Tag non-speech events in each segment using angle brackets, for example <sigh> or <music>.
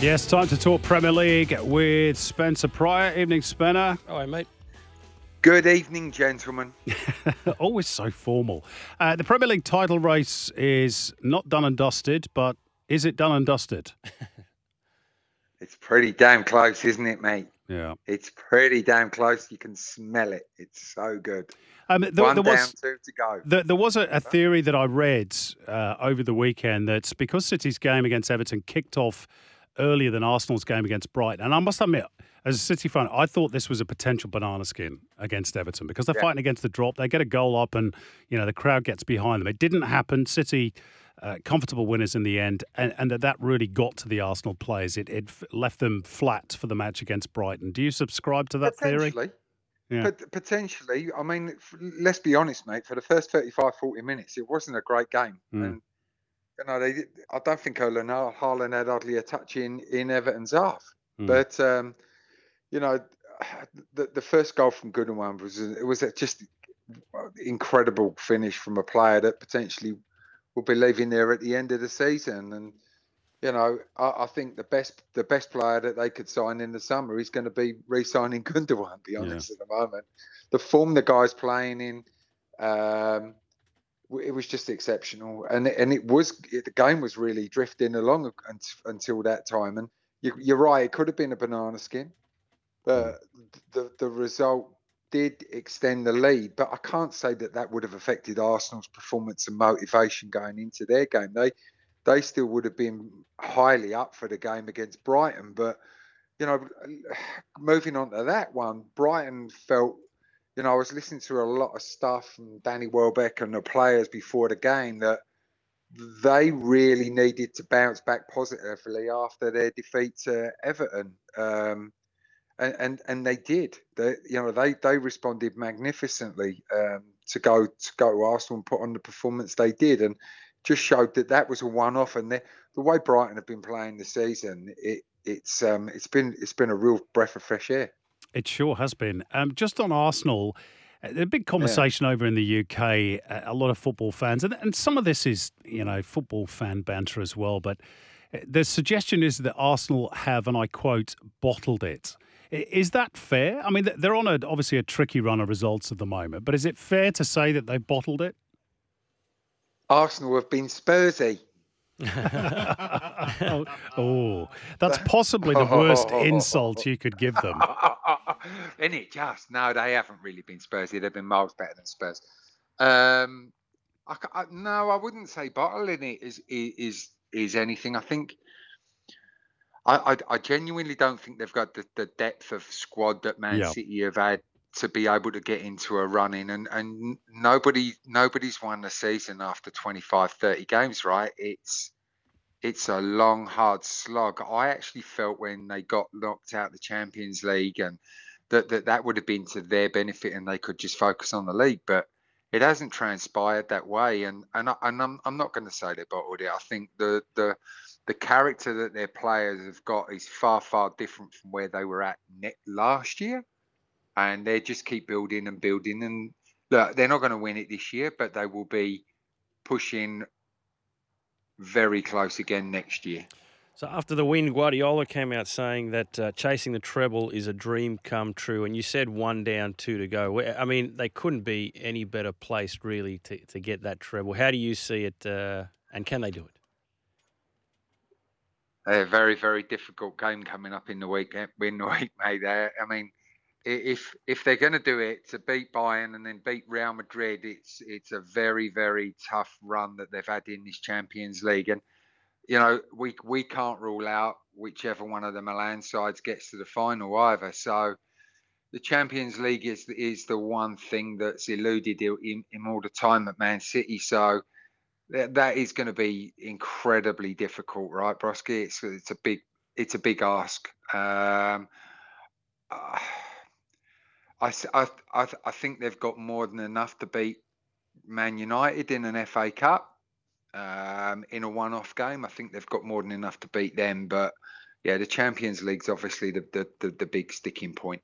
Yes, time to talk Premier League with Spencer Prior. Evening, Spencer. Hi, mate. Good evening, gentlemen. <laughs> Always so formal. Uh, the Premier League title race is not done and dusted, but is it done and dusted? <laughs> It's pretty damn close, isn't it, mate? Yeah. It's pretty damn close. You can smell it. It's so good. Um, there, One there down, was two to go. there, there was a, a theory that I read uh, over the weekend that because City's game against Everton kicked off earlier than Arsenal's game against Brighton, and I must admit, as a City fan, I thought this was a potential banana skin against Everton because they're Yeah. fighting against the drop. They get a goal up, and you know the crowd gets behind them. It didn't happen. City. Uh, comfortable winners in the end, and, and that that really got to the Arsenal players. It, it left them flat for the match against Brighton. Do you subscribe to that theory? Potentially. Yeah. But potentially, I mean, let's be honest, mate. For the first 35, 40 minutes, it wasn't a great game. Mm. And, you know, they, I don't think Haaland Haaland had hardly a touch in, in Everton's half. Mm. But, um, you know, the, the first goal from Gundogan was, it was a just incredible finish from a player that potentially will be leaving there at the end of the season. And, you know, I, I think the best the best player that they could sign in the summer is going <laughs> to be re-signing Gundogan. To be honest, at the moment, the form the guy's playing in, um, it was just exceptional, and and it was the game was really drifting along until that time. And you, you're right, it could have been a banana skin, but mm. the the result did extend the lead. But I can't say that that would have affected Arsenal's performance and motivation going into their game. They they still would have been highly up for the game against Brighton. But, you know, <sighs> moving on to that one, Brighton felt, you know, I was listening to a lot of stuff from Danny Welbeck and the players before the game that they really needed to bounce back positively after their defeat to Everton. Um, and, and and they did. They you know they they responded magnificently um, to go to go to Arsenal and put on the performance they did, and just showed that that was a one-off. And the, the way Brighton have been playing this season, it it's um it's been it's been a real breath of fresh air. It sure has been. Um, just on Arsenal, a big conversation over in the UK, a lot of football fans, and, and some of this is, you know, football fan banter as well, but uh, the suggestion is that Arsenal have, and I quote, bottled it. Is that fair? I mean, they're on a, obviously a tricky run of results at the moment, but is it fair to say that they've bottled it? Arsenal have been Spursy. oh, <laughs> oh, that's possibly the worst <laughs> insult you could give them. <laughs> <laughs> Isn't it just? No, they haven't really been Spursy. They've been miles better than Spurs. Um, I, I- no, I wouldn't say bottling it is is is, anything. I think I, I I genuinely don't think they've got the, the depth of squad that Man Yeah. City have had to be able to get into a running and and nobody nobody's won the season after 25 30 games right it's it's a long hard slog i actually felt when they got knocked out the champions league and that that, that would have been to their benefit and they could just focus on the league but it hasn't transpired that way. And and, I, and I'm, I'm not going to say they bottled it i think the the the character that their players have got is far far different from where they were at net last year. And they just keep building and building. And look they're not going to win it this year but they will be pushing very close again next year So after the win, Guardiola came out saying that uh, chasing the treble is a dream come true, and you said one down, two to go. I mean, they couldn't be any better placed really to, to get that treble. How do you see it, uh, and can they do it? a very very difficult game coming up in the week in the <laughs> week mate there i mean if if they're going to do it to beat Bayern and then beat Real Madrid it's it's a very very tough run that they've had in this Champions League and you know, we we can't rule out whichever one of the Milan sides gets to the final either. So the Champions League is is the one thing that's eluded him, him all the time at Man City. So that, that is going to be incredibly difficult, right, Broski? It's it's a big it's a big ask. Um, I, I, I, I think they've got more than enough to beat Man United in an FA Cup um, in a one-off game. I think they've got more than enough to beat them, but yeah, the Champions League's obviously the the, the, the big sticking point.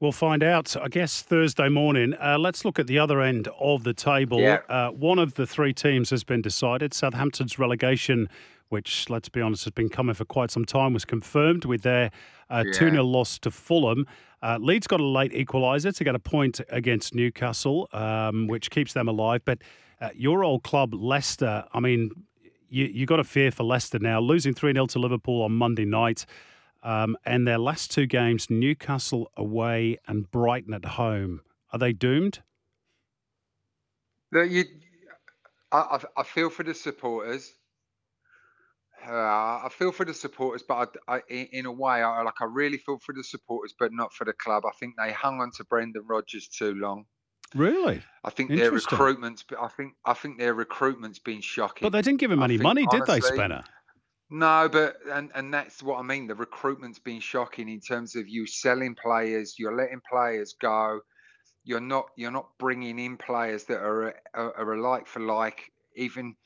We'll find out, I guess, Thursday morning. Uh, let's look at the other end of the table. Yeah. Uh, one of the three teams has been decided. Southampton's relegation, which, let's be honest, has been coming for quite some time, was confirmed with their uh, 2 0 loss to Fulham. Uh, Leeds got a late equaliser to get a point against Newcastle, um, which keeps them alive. But uh, your old club, Leicester, I mean, you, you got to fear for Leicester now, losing 3 0 to Liverpool on Monday night. Um, and their last two games, Newcastle away and Brighton at home. Are they doomed? No, you, I, I feel for the supporters. Uh, I feel for the supporters, but I, I, in a way, I like I really feel for the supporters, but not for the club. I think they hung on to Brendan Rodgers too long. Really? I think their recruitment's. I think I think their recruitment's been shocking. But they didn't give him any money, honestly, did they, Spenner? No, but and and that's what I mean. The recruitment's been shocking in terms of you selling players, you're letting players go, you're not you're not bringing in players that are are, are like for like. Even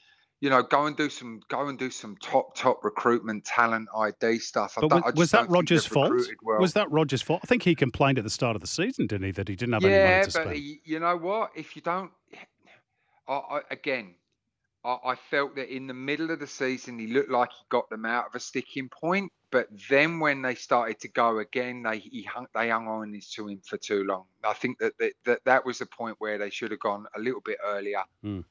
you know, go and do some go and do some top top recruitment talent ID stuff. But was, was that Rodgers' fault? Well. Was that Rodgers' fault? I think he complained at the start of the season, didn't he, that he didn't have yeah, any money to spend. Yeah, but you know what? If you don't, I, I, again, I, felt that in the middle of the season he looked like he got them out of a sticking point. But then when they started to go again, they he hung, they hung on to him for too long. I think that that, that, that was the point where they should have gone a little bit earlier mm.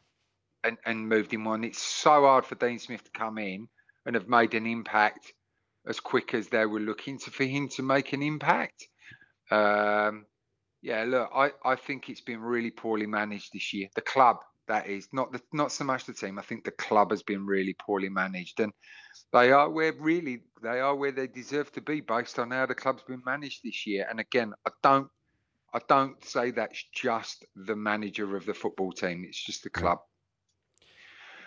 And, and moved him on. It's so hard for Dean Smith to come in and have made an impact as quick as they were looking to, for him to make an impact. Um, yeah, look, I, I think it's been really poorly managed this year. The club that is not the, not so much the team. I think the club has been really poorly managed, and they are where really they are where they deserve to be based on how the club's been managed this year. And again, I don't I don't say that's just the manager of the football team. It's just the club.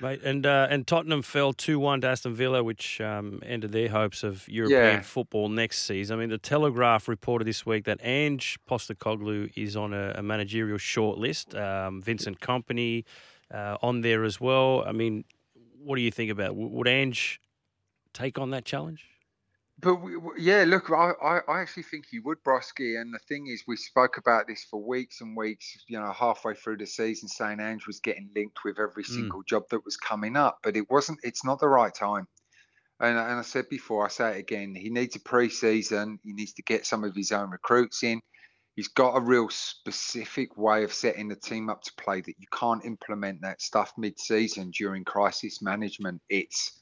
Mate, and uh, and Tottenham fell two one to Aston Villa, which um, ended their hopes of European yeah. football next season. I mean, the Telegraph reported this week that Ange Postecoglou is on a, a managerial shortlist. Um, Vincent Kompany uh, on there as well. I mean, what do you think about? Would Ange take on that challenge? But we, yeah, look, I, I, I actually think he would, Broski. And the thing is, we spoke about this for weeks and weeks, you know, halfway through the season, saying Ange was getting linked with every mm. single mm. job that was coming up. But it wasn't, it's not the right time. And, and I said before, I say it again, he needs a pre season. He needs to get some of his own recruits in. He's got a real specific way of setting the team up to play that you can't implement that stuff mid season during crisis management. It's,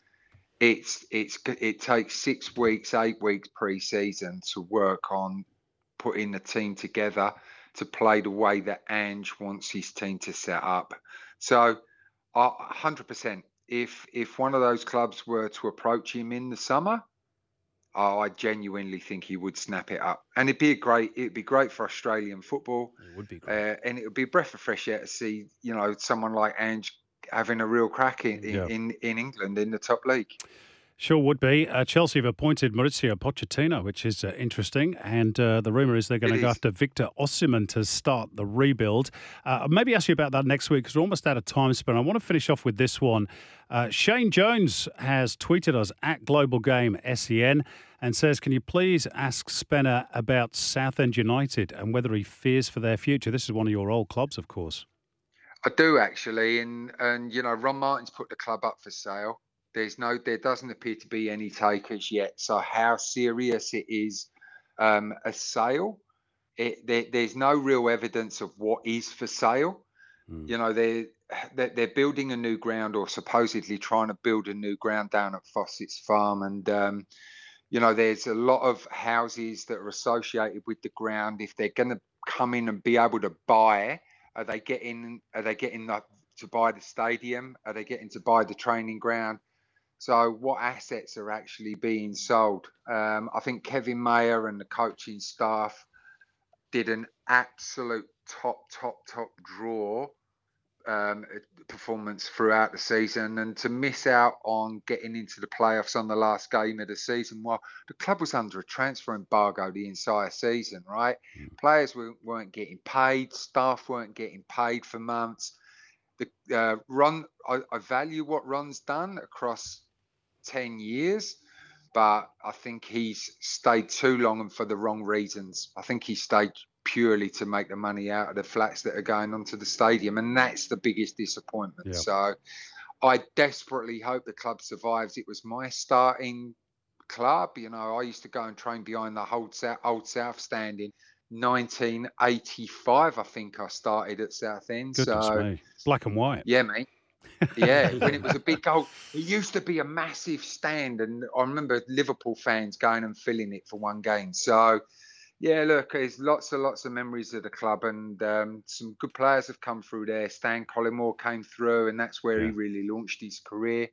it's it's it takes six weeks, eight weeks pre-season to work on putting the team together to play the way that Ange wants his team to set up. So, hundred percent. If if one of those clubs were to approach him in the summer, oh, I genuinely think he would snap it up, and it'd be a great. It'd be great for Australian football. It would be great, uh, and it would be a breath of fresh air to see you know someone like Ange having a real crack in, in, yeah. in, in, England in the top league. Sure would be. Uh, Chelsea have appointed Maurizio Pochettino, which is uh, interesting. And uh, the rumour is they're going to go after Victor Osimhen to start the rebuild. Uh, maybe ask you about that next week because we're almost out of time, But I want to finish off with this one. Uh, Shane Jones has tweeted us at Global Game SEN and says, Can you please ask Spenner about Southend United and whether he fears for their future? This is one of your old clubs, of course. I do actually, and and you know, Ron Martin's put the club up for sale. There's no, there doesn't appear to be any takers yet. So how serious it is um, a sale? It, there, there's no real evidence of what is for sale. Mm. You know, they're, they're they're building a new ground or supposedly trying to build a new ground down at Fossett's Farm, and um, you know, there's a lot of houses that are associated with the ground. If they're going to come in and be able to buy are they getting? Are they getting the, to buy the stadium? Are they getting to buy the training ground? So, what assets are actually being sold? Um, I think Kevin Maher and the coaching staff did an absolute top, top, top draw um, performance throughout the season, and to miss out on getting into the playoffs on the last game of the season, well, the club was under a transfer embargo the entire season, right? Mm. Players weren't getting paid, staff weren't getting paid for months. The uh, run, I, I value what Ron's done across ten years but I think he's stayed too long and for the wrong reasons. I think he stayed purely to make the money out of the flats that are going onto the stadium, and that's the biggest disappointment. Yeah. So, I desperately hope the club survives. It was my starting club. You know, I used to go and train behind the old South, old South stand in 1985. I think I started at Southend. Goodness so me. black and white. Yeah, mate. yeah, <laughs> when it was a big old, it used to be a massive stand, and I remember Liverpool fans going and filling it for one game. So, yeah, look, there's lots and lots of memories of the club, and um, some good players have come through there. Stan Collymore came through, and that's where yeah. he really launched his career.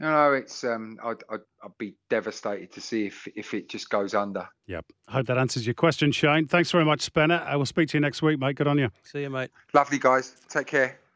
You know, it's um, I'd, I'd, I'd be devastated to see if if it just goes under. Yep. I hope that answers your question, Shane. Thanks very much, Spenner. I will speak to you next week, mate. Good on you. See you, mate. Lovely guys. Take care.